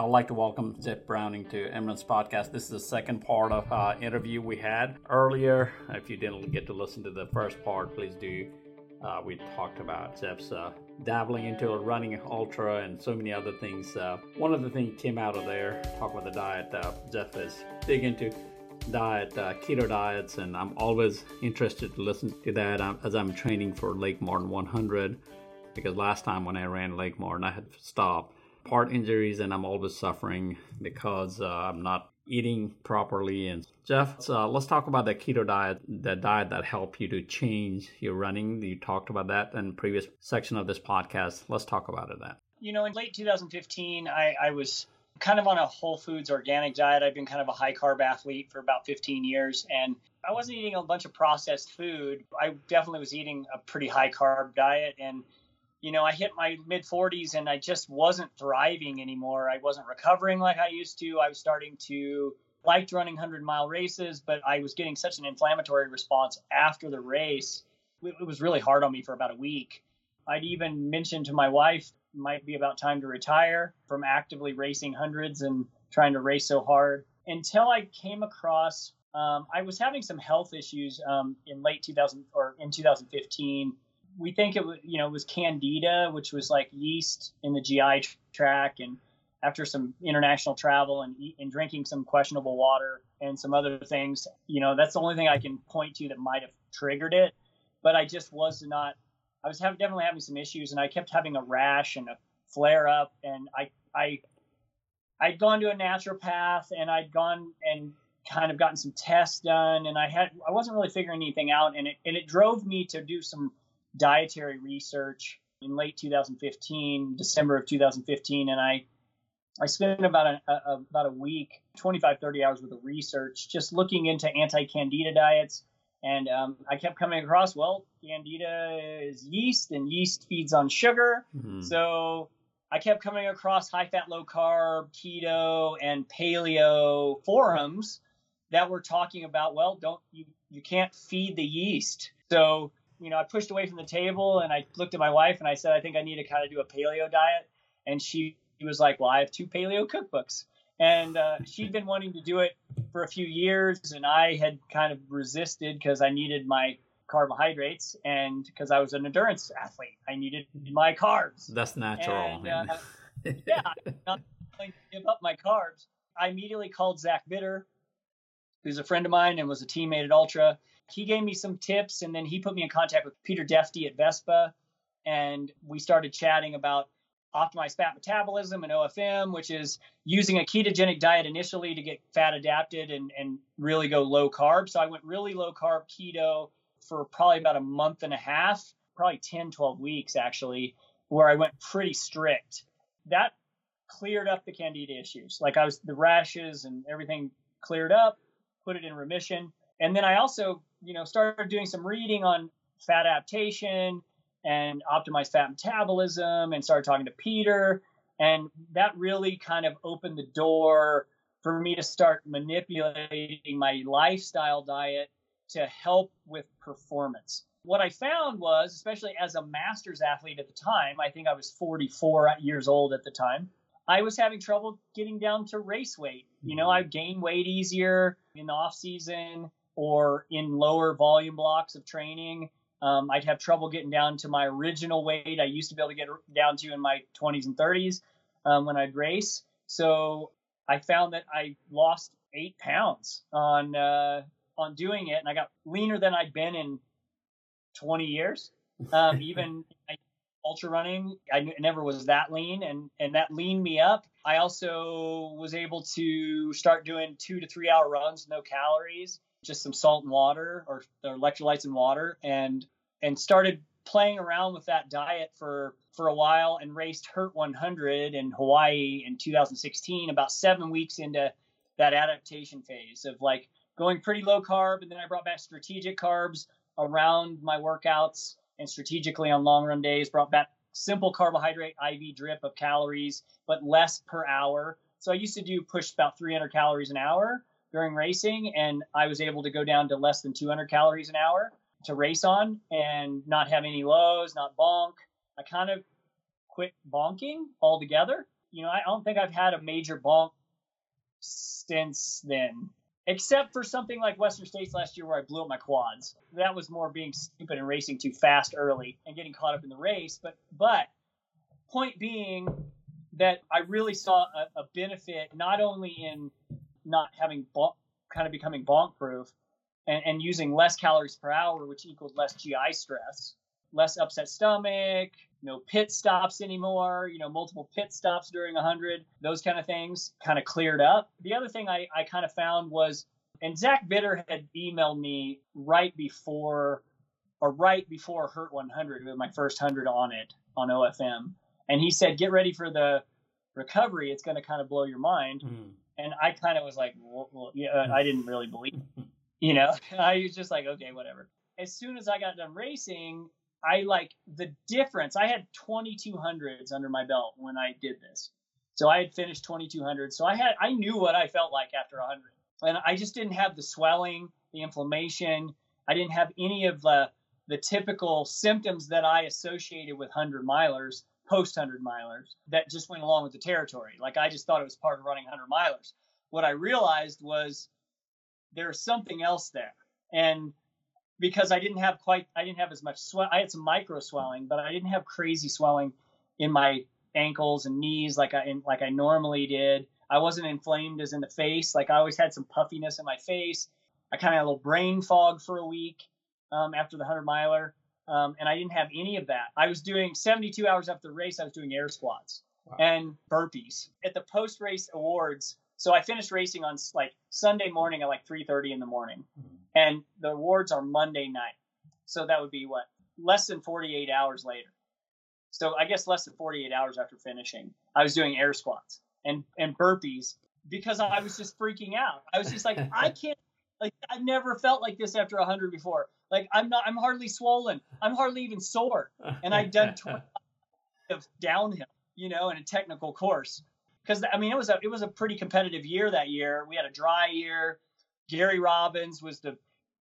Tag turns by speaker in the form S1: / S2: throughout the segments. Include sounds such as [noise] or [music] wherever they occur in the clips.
S1: I'd like to welcome Jeff Browning to Emran's Podcast. This is the second part of uh, interview we had earlier. If you didn't get to listen to the first part, please do. Uh, we talked about Jeff's uh, dabbling into running ultra and so many other things. Uh, one of the things came out of there, talk about the diet. Uh, Jeff is big into diet, uh, keto diets, and I'm always interested to listen to that um, as I'm training for Lake Martin 100. Because last time when I ran Lake Martin, I had to stop part injuries, and I'm always suffering because uh, I'm not eating properly. And Jeff, uh, let's talk about the keto diet, the diet that helped you to change your running. You talked about that in previous section of this podcast. Let's talk about it. then.
S2: you know, in late 2015, I, I was kind of on a whole foods organic diet. I've been kind of a high carb athlete for about 15 years and I wasn't eating a bunch of processed food. I definitely was eating a pretty high carb diet and you know, I hit my mid 40s and I just wasn't thriving anymore. I wasn't recovering like I used to. I was starting to liked running 100 mile races, but I was getting such an inflammatory response after the race. It was really hard on me for about a week. I'd even mentioned to my wife, might be about time to retire from actively racing hundreds and trying to race so hard until I came across. Um, I was having some health issues um, in late 2000 or in 2015 we think it was, you know, it was candida, which was like yeast in the GI tract. And after some international travel and, and drinking some questionable water and some other things, you know, that's the only thing I can point to that might have triggered it. But I just was not, I was have, definitely having some issues and I kept having a rash and a flare up. And I, I, I'd gone to a naturopath and I'd gone and kind of gotten some tests done and I had, I wasn't really figuring anything out. And it, and it drove me to do some dietary research in late 2015, December of 2015, and I I spent about a, a, about a week, 25, 30 hours worth of research, just looking into anti-candida diets. And um, I kept coming across, well, candida is yeast, and yeast feeds on sugar. Mm-hmm. So I kept coming across high-fat, low-carb, keto, and paleo forums that were talking about, well, don't you you can't feed the yeast. So you know, I pushed away from the table and I looked at my wife and I said, I think I need to kind of do a paleo diet. And she was like, Well, I have two paleo cookbooks. And uh, she'd been wanting to do it for a few years, and I had kind of resisted because I needed my carbohydrates and because I was an endurance athlete, I needed my carbs.
S1: That's natural.
S2: And, uh, [laughs] yeah, I'm not going to give up my carbs. I immediately called Zach Bitter, who's a friend of mine and was a teammate at Ultra, he gave me some tips and then he put me in contact with Peter Defty at Vespa. And we started chatting about optimized fat metabolism and OFM, which is using a ketogenic diet initially to get fat adapted and, and really go low carb. So I went really low carb keto for probably about a month and a half, probably 10, 12 weeks actually, where I went pretty strict. That cleared up the candida issues. Like I was, the rashes and everything cleared up, put it in remission. And then I also you know, started doing some reading on fat adaptation and optimized fat metabolism and started talking to Peter. And that really kind of opened the door for me to start manipulating my lifestyle diet to help with performance. What I found was, especially as a master's athlete at the time, I think I was 44 years old at the time, I was having trouble getting down to race weight. You know, mm-hmm. I gained weight easier in the off season or in lower volume blocks of training. Um, I'd have trouble getting down to my original weight I used to be able to get down to in my 20s and 30s um, when I'd race. So I found that I lost eight pounds on uh, on doing it, and I got leaner than I'd been in 20 years. Um, [laughs] even ultra running, I never was that lean, and and that leaned me up. I also was able to start doing two to three hour runs, no calories just some salt and water or, electrolytes and water and and started playing around with that diet for for a while and raced Hurt 100 in Hawaii in 2016 about 7 weeks into that adaptation phase of like going pretty low carb and then I brought back strategic carbs around my workouts and strategically on long run days brought back simple carbohydrate IV drip of calories but less per hour. So I used to do push about 300 calories an hour during racing, and I was able to go down to less than 200 calories an hour to race on and not have any lows, not bonk. I kind of quit bonking altogether. you know, I don't think I've had a major bonk since then, except for something like Western States last year where I blew up my quads. That was more being stupid and racing too fast early and getting caught up in the race. But but point being that I really saw a, a benefit not only in not having kind of becoming bonk proof and, and using less calories per hour, which equals less GI stress, less upset stomach, no pit stops anymore, you know, multiple pit stops during 100, those kind of things kind of cleared up. The other thing I, I kind of found was, and Zach Bitter had emailed me right before, or right before Hurt 100 with my first 100 on it on OFM. And he said, get ready for the recovery. It's going to kind of blow your mind. Mm. And I kind of was like, well, well yeah, uh, I didn't really believe, [laughs] you know, [laughs] I was just like, okay, whatever. As soon as I got done racing, I like the difference. I had 2200s under my belt when I did this. So I had finished 2200. So I had I knew what I felt like after 100. And I just didn't have the swelling, the inflammation. I didn't have any of the the typical symptoms that I associated with 100 milers, post 100 milers that just went along with the territory. Like I just thought it was part of running 100 milers. What I realized was there's something else there. And because I didn't have quite, I didn't have as much swell. I had some micro swelling, but I didn't have crazy swelling in my ankles and knees like I like I normally did. I wasn't inflamed as in the face. Like I always had some puffiness in my face. I kind of had a little brain fog for a week um, after the hundred miler, um, and I didn't have any of that. I was doing 72 hours after the race. I was doing air squats wow. and burpees at the post race awards. So I finished racing on like Sunday morning at like 3:30 in the morning, mm-hmm. and the awards are Monday night. So that would be what less than 48 hours later. So I guess less than 48 hours after finishing, I was doing air squats and and burpees because I was just freaking out. I was just like, [laughs] I can't. Like I've never felt like this after 100 before. Like I'm not. I'm hardly swollen. I'm hardly even sore, and I'd done [laughs] 20 of downhill, you know, in a technical course because I mean it was a it was a pretty competitive year that year. We had a dry year. Gary Robbins was the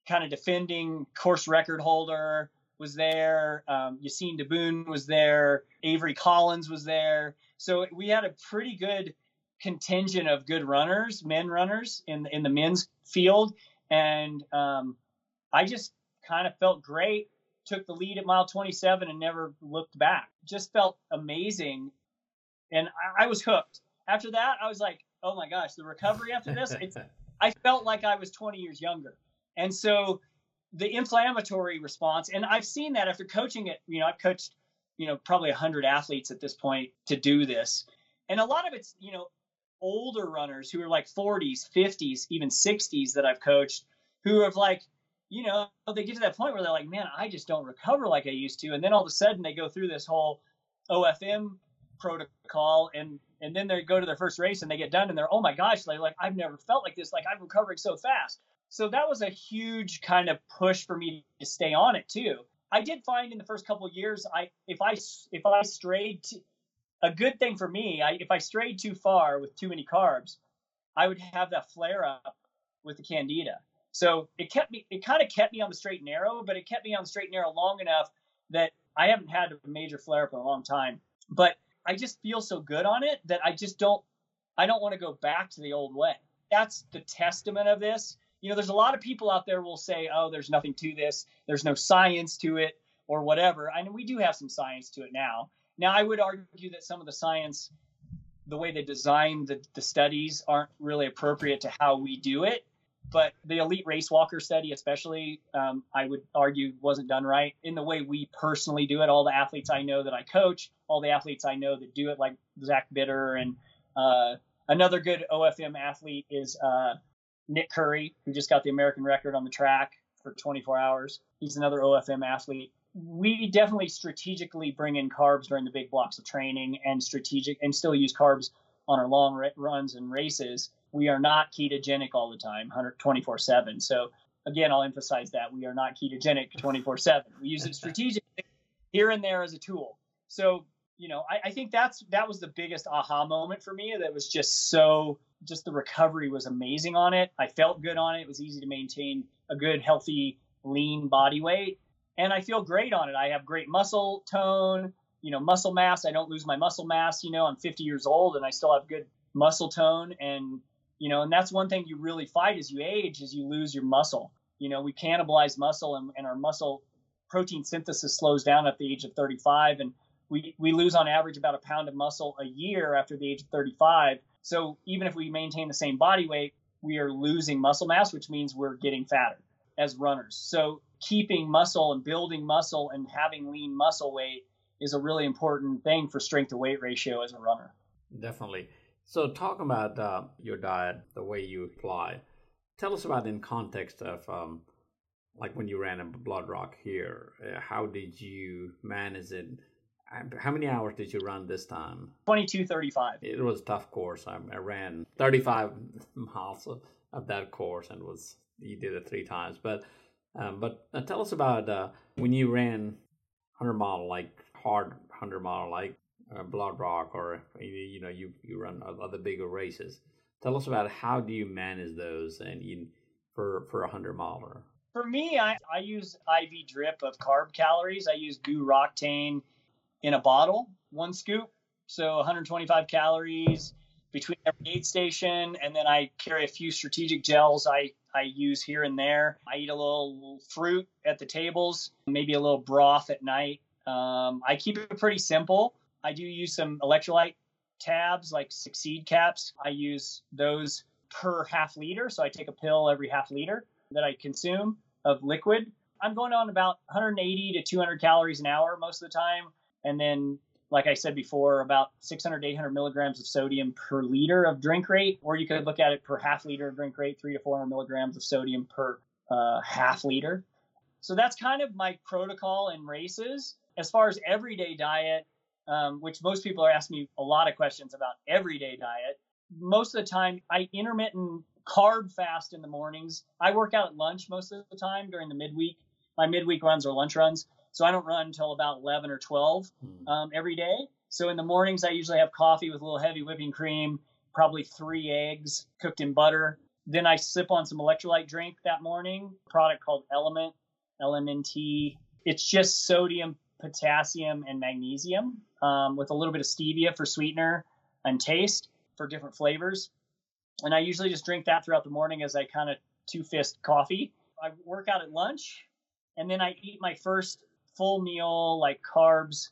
S2: kind of defending course record holder was there. Um, Yassine Diboun was there. Avery Collins was there. So we had a pretty good contingent of good runners, men runners in in the men's field, and um, I just kind of felt great. Took the lead at mile 27 and never looked back. Just felt amazing, and I, I was hooked after that, I was like, oh my gosh, the recovery after this, it's, [laughs] I felt like I was 20 years younger. And so the inflammatory response, and I've seen that after coaching it, you know, I've coached, you know, probably 100 athletes at this point to do this. And a lot of it's, you know, older runners who are like 40s, 50s, even 60s that I've coached who have like, you know, they get to that point where they're like, man, I just don't recover like I used to. And then all of a sudden they go through this whole OFM protocol and and then they go to their first race and they get done and they're oh my gosh like, like i've never felt like this. Like i'm recovering so fast. So that was a huge kind of push for me to stay on it too. I did find in the first couple years i if i if i strayed to, a good thing for me I, if i strayed too far with too many carbs i would have that flare up with the candida so it kept me it kind of kept me on the straight and narrow but it kept me on the straight and narrow long enough that i haven't had a major flare up in a long time but I just feel so good on it that I just don't I don't want to go back to the old way. That's the testament of this. You know, there's a lot of people out there will say, "Oh, there's nothing to this. There's no science to it or whatever." I know we do have some science to it now. Now, I would argue that some of the science the way they design the, the studies aren't really appropriate to how we do it but the elite race walker study especially um, i would argue wasn't done right. In the way we personally do it all the athletes i know that i coach all the athletes i know that do it like zach bitter and uh, another good ofm athlete is uh, nick curry who just got the american record on the track for 24 hours. He's another ofm athlete. We definitely strategically bring in carbs during the big blocks of training and strategic and still use carbs on our long runs and races we are not ketogenic all the time 24 7 so again i'll emphasize that we are not ketogenic 24 7 we use it [laughs] strategically here and there as a tool so you know I, I, think that's that was the biggest aha moment for me that was just so just the recovery was amazing on it i felt good on it it was easy to maintain a good healthy lean body weight and i feel great on it i have great muscle tone you know, muscle mass. I don't lose my muscle mass. You know, I'm 50 years old and I still have good muscle tone. And, you know, and that's one thing you really fight as you age is you lose your muscle. You know, we cannibalize muscle and, and our muscle protein synthesis slows down at the age of 35. And we, we lose on average about a pound of muscle a year after the age of 35. So even if we maintain the same body weight, we are losing muscle mass, which means we're getting fatter as runners. So keeping muscle and building muscle and having lean muscle weight is a really important thing for strength to weight ratio as a runner.
S1: Definitely. So, talk about uh, your diet, the way you apply. Tell us about in context of um, like when you ran in Blood Rock here. Uh, how did you manage it? How many hours did you run this time?
S2: 22:35.
S1: It was a tough course. I, I ran 35 [laughs] miles of, of, that course and was you did it three times. But um, but uh, tell us about uh, when you ran 100 mile like hard 100 mile like uh, Blood Rock or you know you you run other bigger races. Tell us about how do you manage those and you, for for a 100 miler.
S2: For me, I, I use IV drip of carb calories. I use GU Roctane in a bottle, one scoop, so 125 calories between every aid station, and then I carry a few strategic gels I I use here and there. I eat a little fruit at the tables, maybe a little broth at night. Um, I keep it pretty simple. I do use some electrolyte tabs like Succeed caps. I use those per half liter, so I take a pill every half liter that I consume of liquid. I'm going on about 180 to 200 calories an hour most of the time, and then like I said before, about 600 to 800 milligrams of sodium per liter of drink rate, or you could look at it per half liter of drink rate, three to 400 milligrams of sodium per uh, half liter. So that's kind of my protocol in races. As far as everyday diet, um, which most people are asking me a lot of questions about everyday diet, most of the time I intermittent carb fast in the mornings. I work out at lunch most of the time during the midweek. My midweek runs are lunch runs. So I don't run until about 11 or 12 hmm. um, every day. So in the mornings, I usually have coffee with a little heavy whipping cream, probably three eggs cooked in butter. Then I sip on some electrolyte drink that morning, product called Element, LMNT. It's just sodium, potassium, and magnesium um, with a little bit of stevia for sweetener and taste for different flavors. And I usually just drink that throughout the morning as I kind of two fist coffee. I work out at lunch and then I eat my first full meal like carbs,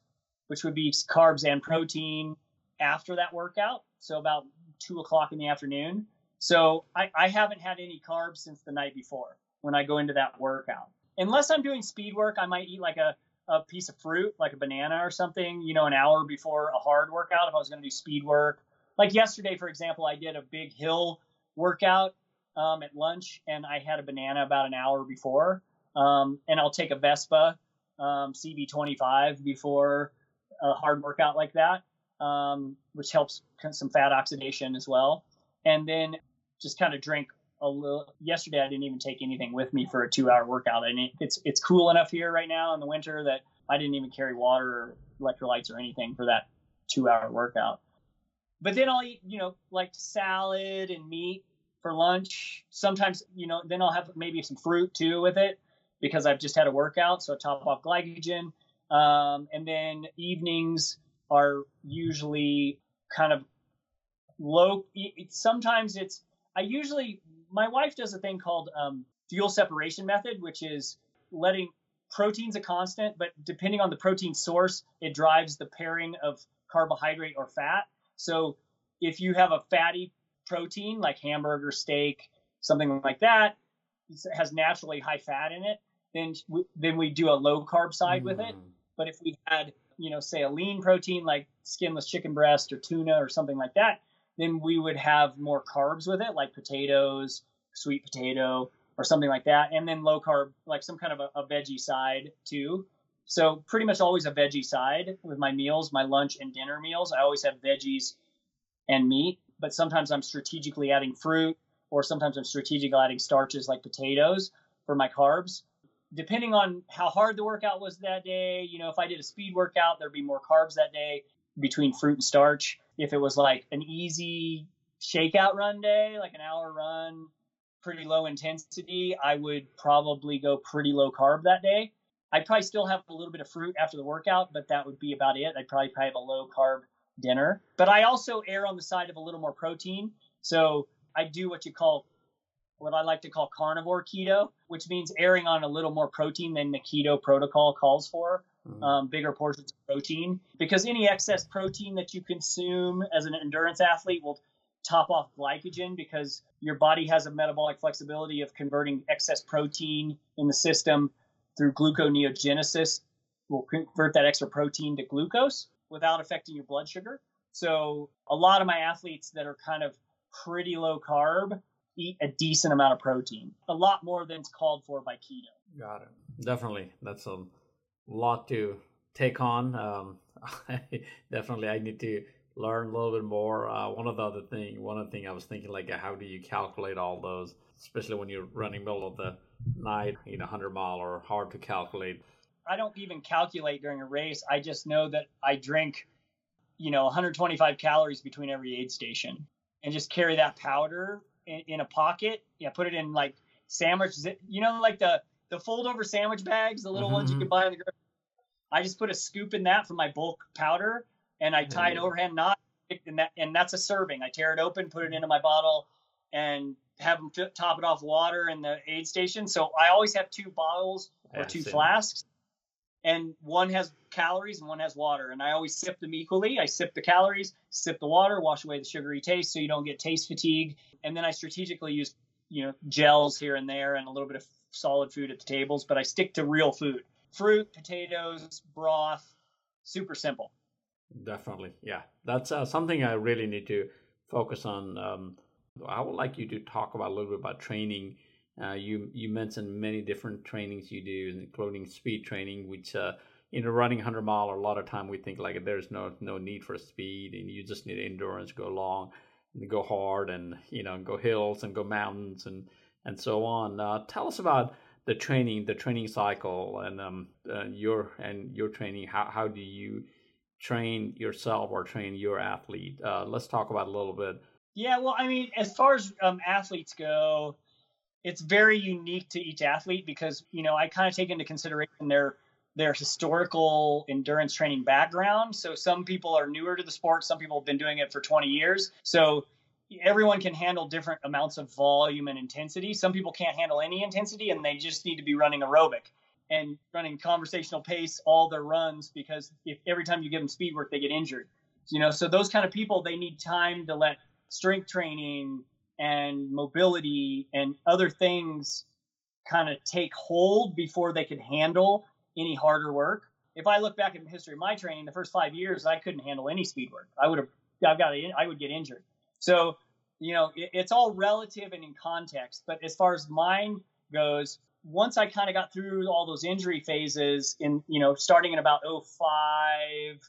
S2: which would be carbs and protein after that workout. So about two o'clock in the afternoon. So I, I haven't had any carbs since the night before when I go into that workout. Unless I'm doing speed work, I might eat like a, a piece of fruit, like a banana or something, you know, an hour before a hard workout if I was going to do speed work. Like yesterday, for example, I did a big hill workout um, at lunch and I had a banana about an hour before. Um, and I'll take a Vespa um, CV-25 before a hard workout like that, um, which helps some fat oxidation as well. And then just kind of drink a little. Yesterday, I didn't even take anything with me for a two-hour workout, and it, it's it's cool enough here right now in the winter that I didn't even carry water or electrolytes or anything for that two-hour workout. But then I'll eat, you know, like salad and meat for lunch. Sometimes, you know, then I'll have maybe some fruit too with it because I've just had a workout, so I top off glycogen. Um, and then evenings are usually kind of low. Sometimes it's I usually my wife does a thing called um, fuel separation method, which is letting proteins a constant, but depending on the protein source, it drives the pairing of carbohydrate or fat. So if you have a fatty protein like hamburger, steak, something like that, it has naturally high fat in it then we, then we do a low carb side mm. with it. Mm. But if we had, you know, say a lean protein like skinless chicken breast or tuna or something like that, then we would have more carbs with it, like potatoes, sweet potato, or something like that, and then low carb, like some kind of a, a veggie side too. So pretty much always a veggie side with my meals, my lunch and dinner meals. I always have veggies and meat, but sometimes I'm strategically adding fruit, or sometimes I'm strategically adding starches like potatoes for my carbs depending on how hard the workout was that day, you know, if I did a speed workout, there'd be more carbs that day between fruit and starch. If it was like an easy shakeout run day, like an hour run, pretty low intensity, I would probably go pretty low carb that day. I'd probably still have a little bit of fruit after the workout, but that would be about it. I'd probably, have a low carb dinner. But I also err on the side of a little more protein. So I do what you call what I like to call carnivore keto, which means erring on a little more protein than the keto protocol calls for. Um, bigger portions of protein. Because any excess protein that you consume as an endurance athlete will top off glycogen because your body has a metabolic flexibility of converting excess protein in the system through gluconeogenesis will convert that extra protein to glucose without affecting your blood sugar. So a lot of my athletes that are kind of pretty low carb eat a decent amount of protein, a lot more than's called for by keto.
S1: Got it. Definitely, that's a lot to take on. Um, [laughs] definitely, I need to learn a little bit more. Uh, one of the other thing, one of the thing I was thinking, like, how do you calculate all those, especially when you're running middle of the night, you know, 100 mile or hard to calculate.
S2: I don't even calculate during a race. I just know that I drink, you know, 125 calories between every aid station and just carry that powder in, in a pocket. Yeah, put it in like sandwich, you know, like the the fold over sandwich bags, the little mm-hmm. ones you can mm-hmm. buy in the grocery. I just put a scoop in that for my bulk powder, and I tie an overhand knot, and that and that's a serving. I tear it open, put it into my bottle, and have them t- top it off water in the aid station. So I always have two bottles or two flasks, and one has calories and one has water. And I always sip them equally. I sip the calories, sip the water, wash away the sugary taste so you don't get taste fatigue. And then I strategically use, you know, gels here and there and a little bit of solid food at the tables, but I stick to real food. Fruit, potatoes, broth, super simple.
S1: Definitely. Yeah. That's uh, something I really need to focus on. Um, I would like you to talk about a little bit about training. Uh, you you mentioned many different trainings you do, including speed training, which uh, you know running 100 mile. A lot of time we think like there's no no need for speed, and you just need endurance, go long, and go hard, and you know go hills and go mountains and and so on. Uh, tell us about the training, the training cycle, and um, uh, your and your training. How how do you train yourself or train your athlete? Uh, let's talk about a little bit
S2: yeah, well, I mean, as far as um, athletes go, it's very unique to each athlete because you know I kind of take into consideration their their historical endurance training background. So some people are newer to the sport, some people have been doing it for 20 years. So everyone can handle different amounts of volume and intensity. Some people can't handle any intensity and they just need to be running aerobic and running conversational pace all their runs because if every time you give them speed work they get injured. You know, so those kind of people they need time to let strength training and mobility and other things kind of take hold before they could handle any harder work. If I look back at the history of my training, the first five years I couldn't handle any speed work. I would have, I've got, I would get injured. So, you know, it, it's all relative and in context. But as far as mine goes, once I kind of got through all those injury phases in, you know, starting in about 05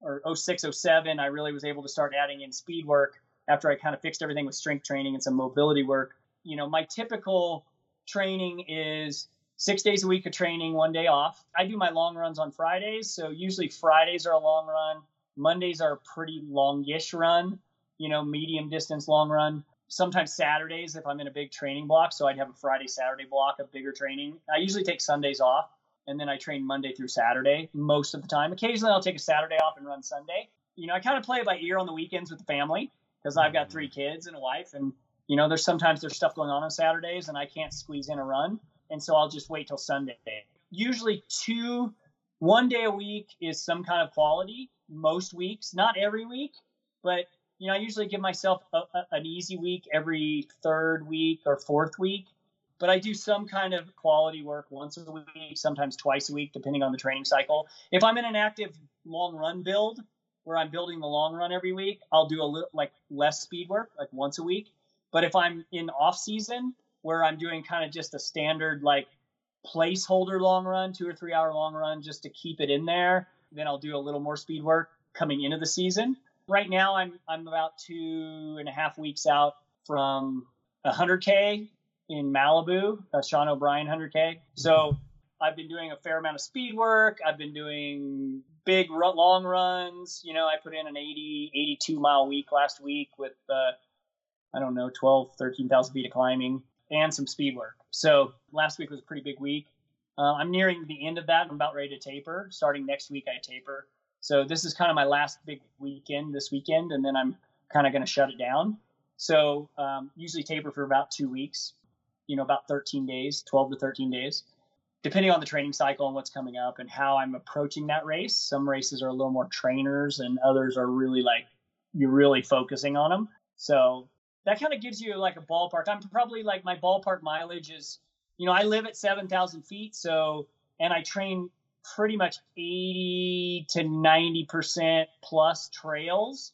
S2: or 06, 07, I really was able to start adding in speed work after I kind of fixed everything with strength training and some mobility work. You know, my typical training is six days a week of training, one day off. I do my long runs on Fridays. So usually Fridays are a long run. Mondays are a pretty longish run, you know, medium distance long run. Sometimes Saturdays if I'm in a big training block. So I'd have a Friday, Saturday block of bigger training. I usually take Sundays off and then I train Monday through Saturday most of the time. Occasionally I'll take a Saturday off and run Sunday. You know, I kind of play it by ear on the weekends with the family because I've got three kids and a wife, and you know, there's sometimes there's stuff going on on Saturdays, and I can't squeeze in a run, and so I'll just wait till Sunday. Usually two, one day a week is some kind of quality. Most weeks, not every week, but you know, I usually give myself a, a, an easy week every third week or fourth week. But I do some kind of quality work once a week, sometimes twice a week, depending on the training cycle. If I'm in an active long run build, where I'm building the long run every week, I'll do a little like less speed work, like once a week. But if I'm in off season where I'm doing kind of just a standard like placeholder long run, two or three hour long run just to keep it in there, then I'll do a little more speed work coming into the season. Right now I'm I'm about two and a half weeks out from hundred K in Malibu, Sean O'Brien hundred K. So I've been doing a fair amount of speed work. I've been doing big long runs. You know, I put in an 80, 82 mile week last week with, uh, I don't know, 12, 13,000 feet of climbing and some speed work. So last week was a pretty big week. Uh, I'm nearing the end of that. I'm about ready to taper. Starting next week, I taper. So this is kind of my last big weekend this weekend, and then I'm kind of going to shut it down. So um, usually taper for about two weeks, you know, about 13 days, 12 to 13 days, depending on the training cycle and what's coming up and how I'm approaching that race. Some races are a little more trainers, and others are really like you're really focusing on them. So that kind of gives you like a ballpark. I'm probably like my ballpark mileage is, you know, I live at 7,000 feet. So, and I train pretty much 80 to 90% plus trails.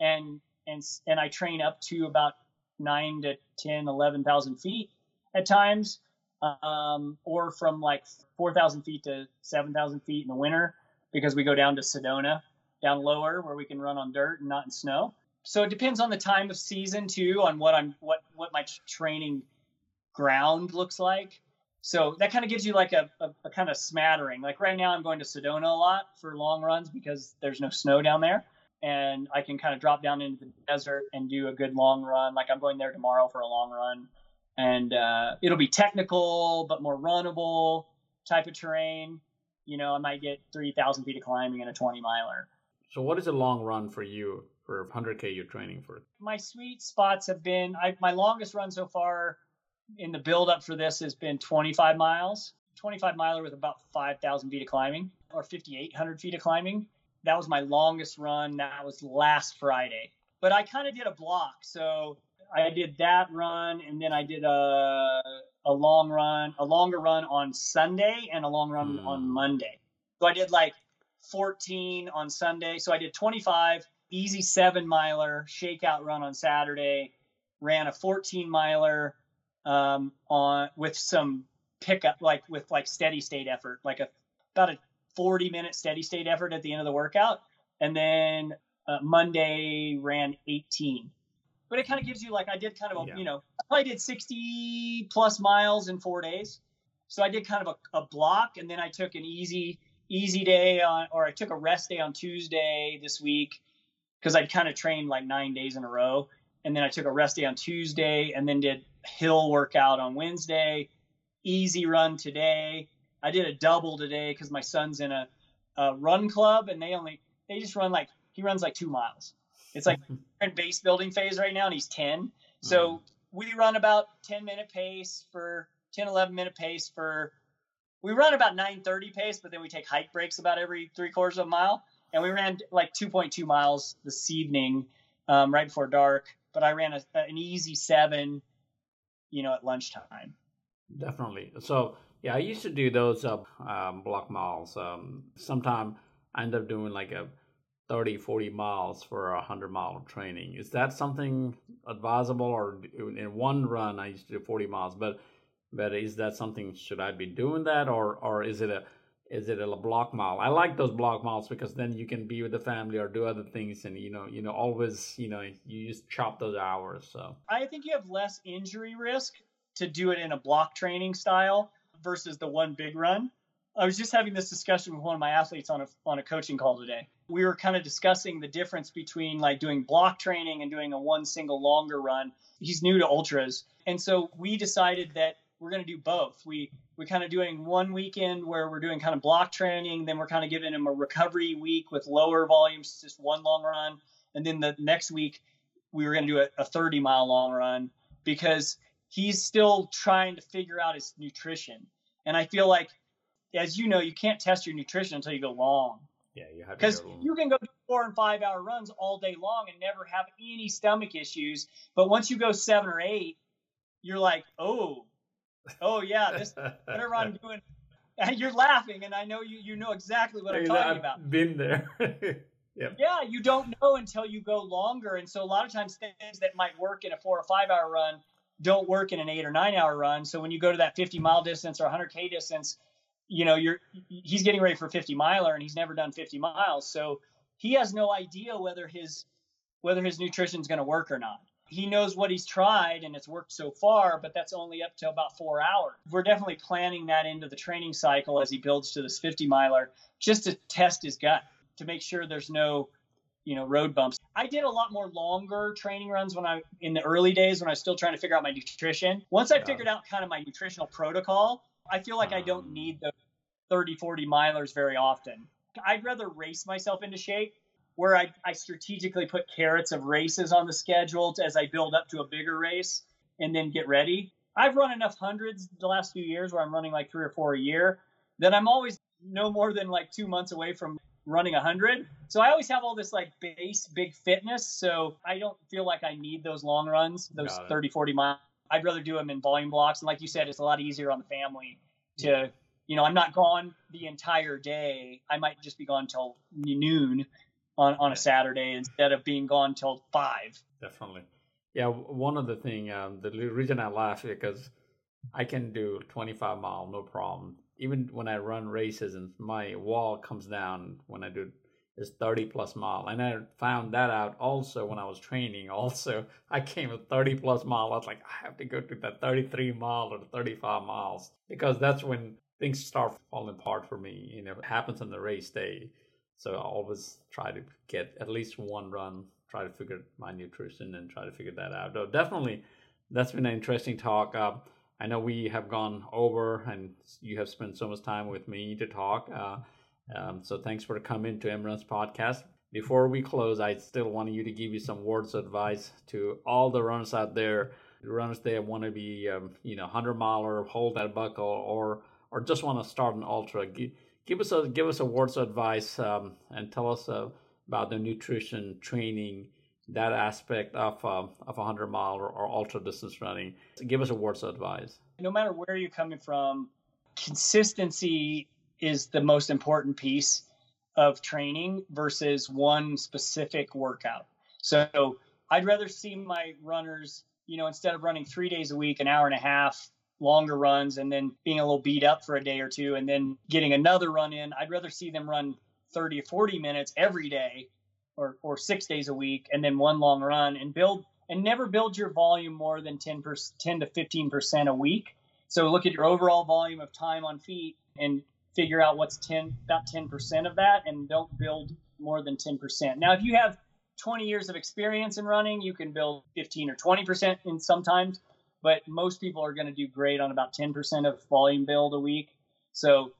S2: And, and, and I train up to about nine to 10, 11,000 feet at times. Um, or from like 4,000 feet to 7,000 feet in the winter because we go down to Sedona down lower where we can run on dirt and not in snow. So it depends on the time of season too, on what I'm what what my training ground looks like. So that kind of gives you like a, a, a kind of smattering. Like right now, I'm going to Sedona a lot for long runs because there's no snow down there, and I can kind of drop down into the desert and do a good long run. Like I'm going there tomorrow for a long run, and uh, it'll be technical but more runnable type of terrain. You know, I might get 3,000 feet of climbing in a 20 miler.
S1: So, what is a long run for you for 100k you're training for?
S2: My sweet spots have been I, my longest run so far in the build up for this has been 25 miles, 25 miler with about 5,000 feet of climbing or 5,800 feet of climbing. That was my longest run. That was last Friday. But I kind of did a block. So I did that run and then I did a a long run, a longer run on Sunday and a long run mm. on Monday. So I did like 14 on Sunday. So I did 25, easy seven miler shakeout run on Saturday, ran a 14 miler um, on with some pickup, like with like steady state effort, like a about a 40 minute steady state effort at the end of the workout. And then uh, Monday ran 18. But it kind of gives you like I did kind of a, yeah. you know, I probably did 60 plus miles in four days. So I did kind of a, a block and then I took an easy easy day on, or I took a rest day on Tuesday this week because I'd kind of trained like nine days in a row. And then I took a rest day on Tuesday and then did hill workout on Wednesday, easy run today. I did a double today because my son's in a, a, run club and they only, they just run like, he runs like two miles. It's like [laughs] in base building phase right now and he's 10. So mm-hmm. we run about 10 minute pace for 10, 11 minute pace for we run about 930 pace, but then we take hike breaks about every three quarters of a mile. And we ran like 2.2 miles this evening, um, right before dark. But I ran a, an easy seven, you know, at lunchtime.
S1: Definitely. So yeah, I used to do those uh, um, block miles. Um, sometime I end up doing like a 30, 40 miles for a 100 mile training. Is that something advisable? Or in one run, I used to do 40 miles, but but is that something should I be doing that or or is it a is it a block mile? I like those block miles because then you can be with the family or do other things and you know you know always you know you just chop those hours. So
S2: I think you have less injury risk to do it in a block training style versus the one big run. I was just having this discussion with one of my athletes on a on a coaching call today. We were kind of discussing the difference between like doing block training and doing a one single longer run. He's new to ultras, and so we decided that we're going to do both. We we kind of doing one weekend where we're doing kind of block training, then we're kind of giving him a recovery week with lower volumes, just one long run, and then the next week we were going to do a, a 30 mile long run because he's still trying to figure out his nutrition. And I feel like, as you know, you can't test your nutrition until you go long.
S1: Yeah, you have
S2: because you can go four and five hour runs all day long and never have any stomach issues. But once you go seven or eight, you're like, oh, oh yeah, [laughs] this whatever I'm doing. [laughs] You're laughing, and I know you you know exactly what I'm talking
S1: I've
S2: about.
S1: Been there. [laughs] yep.
S2: Yeah, you don't know until you go longer, and so a lot of times things that might work in a four or five hour run don't work in an eight or nine hour run. So when you go to that 50 mile distance or 100k distance, you know you're he's getting ready for 50 miler, and he's never done 50 miles, so he has no idea whether his whether his nutrition is going to work or not he knows what he's tried and it's worked so far, but that's only up to about four hours. We're definitely planning that into the training cycle as he builds to this 50 miler just to test his gut to make sure there's no, you know, road bumps. I did a lot more longer training runs when I in the early days when I was still trying to figure out my nutrition. Once I figured out kind of my nutritional protocol, I feel like I don't mm. need the 30, 40 milers very often. I'd rather race myself into shape where I, I strategically put carrots of races on the schedule as I build up to a bigger race and then get ready. I've run enough hundreds the last few years where I'm running like three or four a year that I'm always no more than like two months away from running a hundred. So I always have all this like base big fitness. So I don't feel like I need those long runs, those 30, 40 miles. I'd rather do them in volume blocks. And like you said, it's a lot easier on the family to, yeah. you know, I'm not gone the entire day. I might just be gone till noon on, on a Saturday instead of being gone till five.
S1: Definitely. Yeah. One of the thing, um, the reason I laugh is because I can do 25 mile, no problem. Even when I run races and my wall comes down when I do is 30 plus mile. And I found that out also when I was training. Also, [laughs] I came with 30 plus mile. I was like, I have to go to that 33 mile or 35 miles because that's when things start falling apart for me. You know, it happens on the race day. So I always try to get at least one run, try to figure my nutrition and try to figure that out. So definitely, that's been an interesting talk. Uh, I know we have gone over and you have spent so much time with me to talk. Uh, um, so thanks for coming to Emran's podcast. Before we close, I still want you to give you some words of advice to all the runners out there, the runners that want to be, um, you know, hundred miler, or hold that buckle, or or just want to start an ultra. Give, give us a give us a words of advice um, and tell us uh, about the nutrition training that aspect of uh, of a hundred mile or, or ultra distance running. So give us a words of advice.
S2: No matter where you're coming from, consistency is the most important piece of training versus one specific workout. So I'd rather see my runners, you know, instead of running three days a week, an hour and a half, longer runs, and then being a little beat up for a day or two, and then getting another run in, I'd rather see them run 30 or 40 minutes every day or, or six days a week, and then one long run and build and never build your volume more than 10, 10 to 15% a week. So look at your overall volume of time on feet and figure out what's 10 about 10% of that and don't build more than 10%. Now if you have 20 years of experience in running, you can build 15 or 20% in sometimes, but most people are going to do great on about 10% of volume build a week. So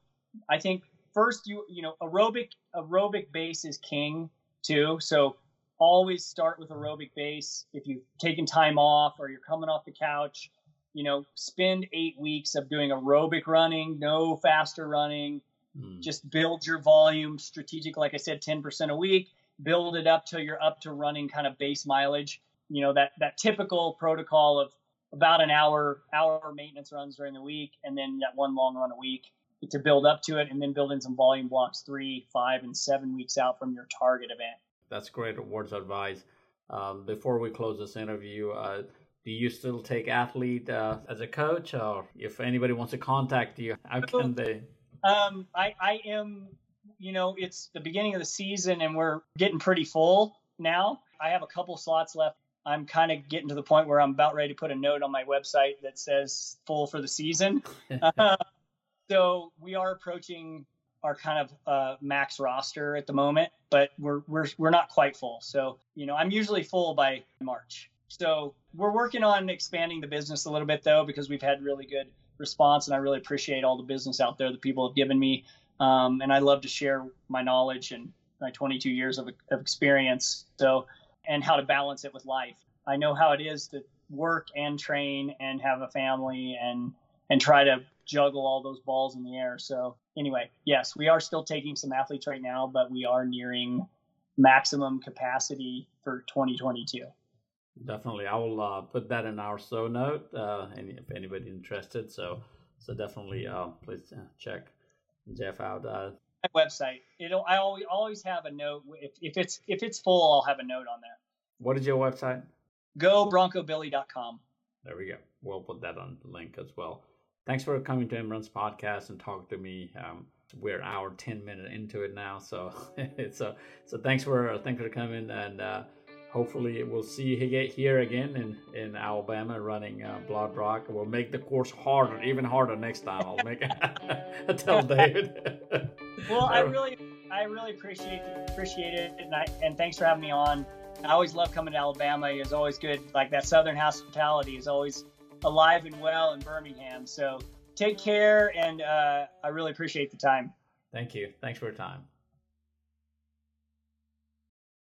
S2: I think first you you know aerobic aerobic base is king too. So always start with aerobic base. If you've taken time off or you're coming off the couch, you know, spend eight weeks of doing aerobic running, no faster running. Mm. Just build your volume strategic, like I said, 10% a week. Build it up till you're up to running kind of base mileage. You know, that that typical protocol of about an hour hour maintenance runs during the week and then that one long run a week to build up to it and then build in some volume blocks three, five, and seven weeks out from your target event.
S1: That's great words of advice. Um, before we close this interview, uh, do you still take athlete uh, as a coach or if anybody wants to contact you how can they
S2: um, I, I am you know it's the beginning of the season and we're getting pretty full now i have a couple slots left i'm kind of getting to the point where i'm about ready to put a note on my website that says full for the season [laughs] uh, so we are approaching our kind of uh, max roster at the moment but we're, we're we're not quite full so you know i'm usually full by march so we're working on expanding the business a little bit though, because we've had really good response, and I really appreciate all the business out there that people have given me. Um, and I love to share my knowledge and my 22 years of, of experience. So, and how to balance it with life. I know how it is to work and train and have a family and and try to juggle all those balls in the air. So anyway, yes, we are still taking some athletes right now, but we are nearing maximum capacity for 2022.
S1: Definitely, I will uh, put that in our show note, uh, and if anybody interested. So, so definitely, uh, please uh, check Jeff out. Uh,
S2: My website. It'll. I always always have a note. If if it's if it's full, I'll have a note on there.
S1: What is your website?
S2: GoBroncoBilly.com.
S1: There we go. We'll put that on the link as well. Thanks for coming to Emran's podcast and talk to me. Um, we're hour ten minute into it now, so [laughs] it's so so. Thanks for thanks for coming and. Uh, hopefully we'll see you here again in, in Alabama running uh, Blood Rock. We'll make the course harder, even harder next time. I'll make it. [laughs] tell David. [laughs]
S2: well, I [laughs] really, I really appreciate appreciate it, and, I, and thanks for having me on. I always love coming to Alabama. It's always good. Like that Southern hospitality is always alive and well in Birmingham. So take care, and uh, I really appreciate the time.
S1: Thank you. Thanks for your time.